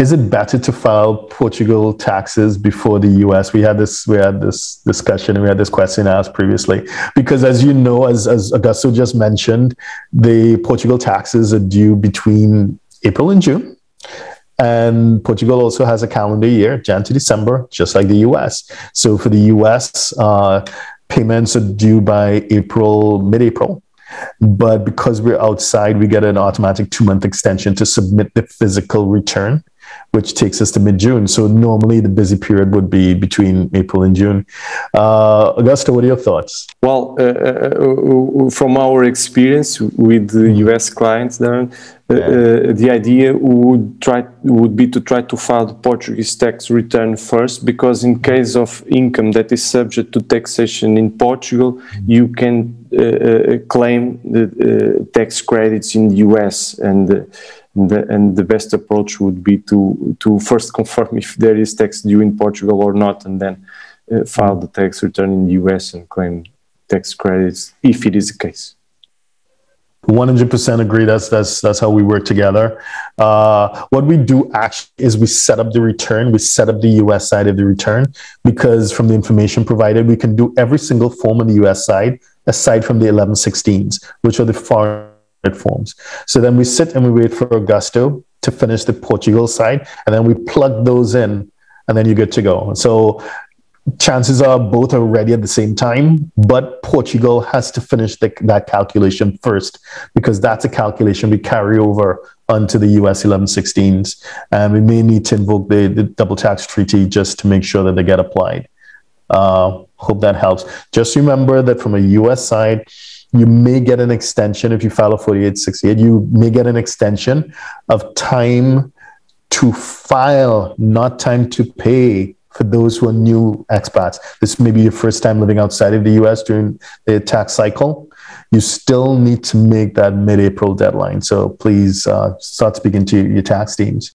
is it better to file Portugal taxes before the US? We had this we had this discussion and we had this question asked previously because as you know, as as Augusto just mentioned, the Portugal taxes are due between April and June. And Portugal also has a calendar year, Jan to December, just like the US. So for the US, uh, payments are due by April, mid April. But because we're outside, we get an automatic two month extension to submit the physical return which takes us to mid June. So normally the busy period would be between April and June. Uh, Augusto, what are your thoughts? Well, uh, uh, uh from our experience with the mm-hmm. US clients, Derren, uh, yeah. Uh, the idea would try would be to try to file the Portuguese tax return first, because in case of income that is subject to taxation in Portugal, mm-hmm. you can claim the tax credits in the US and the, and the best approach would be to to first confirm if there is tax due in Portugal or not, and then uh, file the tax return in the US and claim tax credits if it is the case. 100% agree. That's that's that's how we work together. Uh, what we do actually is we set up the return. We set up the US side of the return because from the information provided, we can do every single form on the US side aside from the 1116s, which are the foreign forms. So then we sit and we wait for Augusto to finish the Portugal side, and then we plug those in, and then you're good to go. So chances are both are ready at the same time, but Portugal has to finish the, that calculation first because that's a calculation we carry over onto the US 1116s. And we may need to invoke the, the double tax treaty just to make sure that they get applied. Uh, hope that helps. Just remember that from a US side, you may get an extension if you file a 4868 you may get an extension of time to file not time to pay for those who are new expats. This may be your first time living outside of the us during the tax cycle. You still need to make that mid-april deadline. So please uh, start speaking to your tax teams